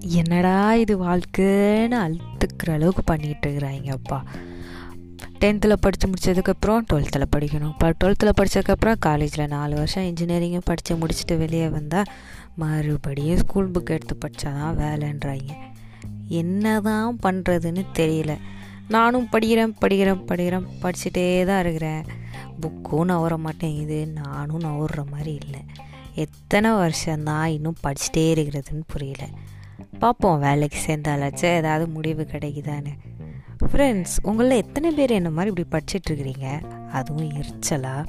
என்னடா இது வாழ்க்கைன்னு அழுத்துக்கிற அளவுக்கு பண்ணிகிட்டு இருக்கிறாங்கப்பா டென்த்தில் படித்து முடிச்சதுக்கப்புறம் டுவெல்த்தில் படிக்கணும். இப்போ டுவெல்த்தில் படித்ததுக்கப்புறம் காலேஜில் நாலு வருஷம் இன்ஜினியரிங்கை படித்து முடிச்சுட்டு வெளியே வந்தால் மறுபடியும் ஸ்கூல் புக் எடுத்து படித்தா தான் வேலைன்றாங்க என்ன தான் பண்ணுறதுன்னு தெரியல. நானும் படிக்கிறேன் படிக்கிறேன் படிக்கிறேன் படிச்சுட்டே தான் இருக்கிறேன். புக்கும் நவர மாட்டேங்குது. நானும் நவுற மாதிரி இல்லை. எத்தனை வருஷம்தான் இன்னும் படிச்சுட்டே இருக்கிறதுன்னு புரியல. பார்ப்போம் வேலைக்கு சேர்ந்தாலாச்சும் ஏதாவது முடிவு கிடைக்குதான்னு. ஃப்ரெண்ட்ஸ் உங்களில் எத்தனை பேர் என்ன மாதிரி இப்படி படிச்சிட்ருக்கிறீங்க அதுவும் எரிச்சலா?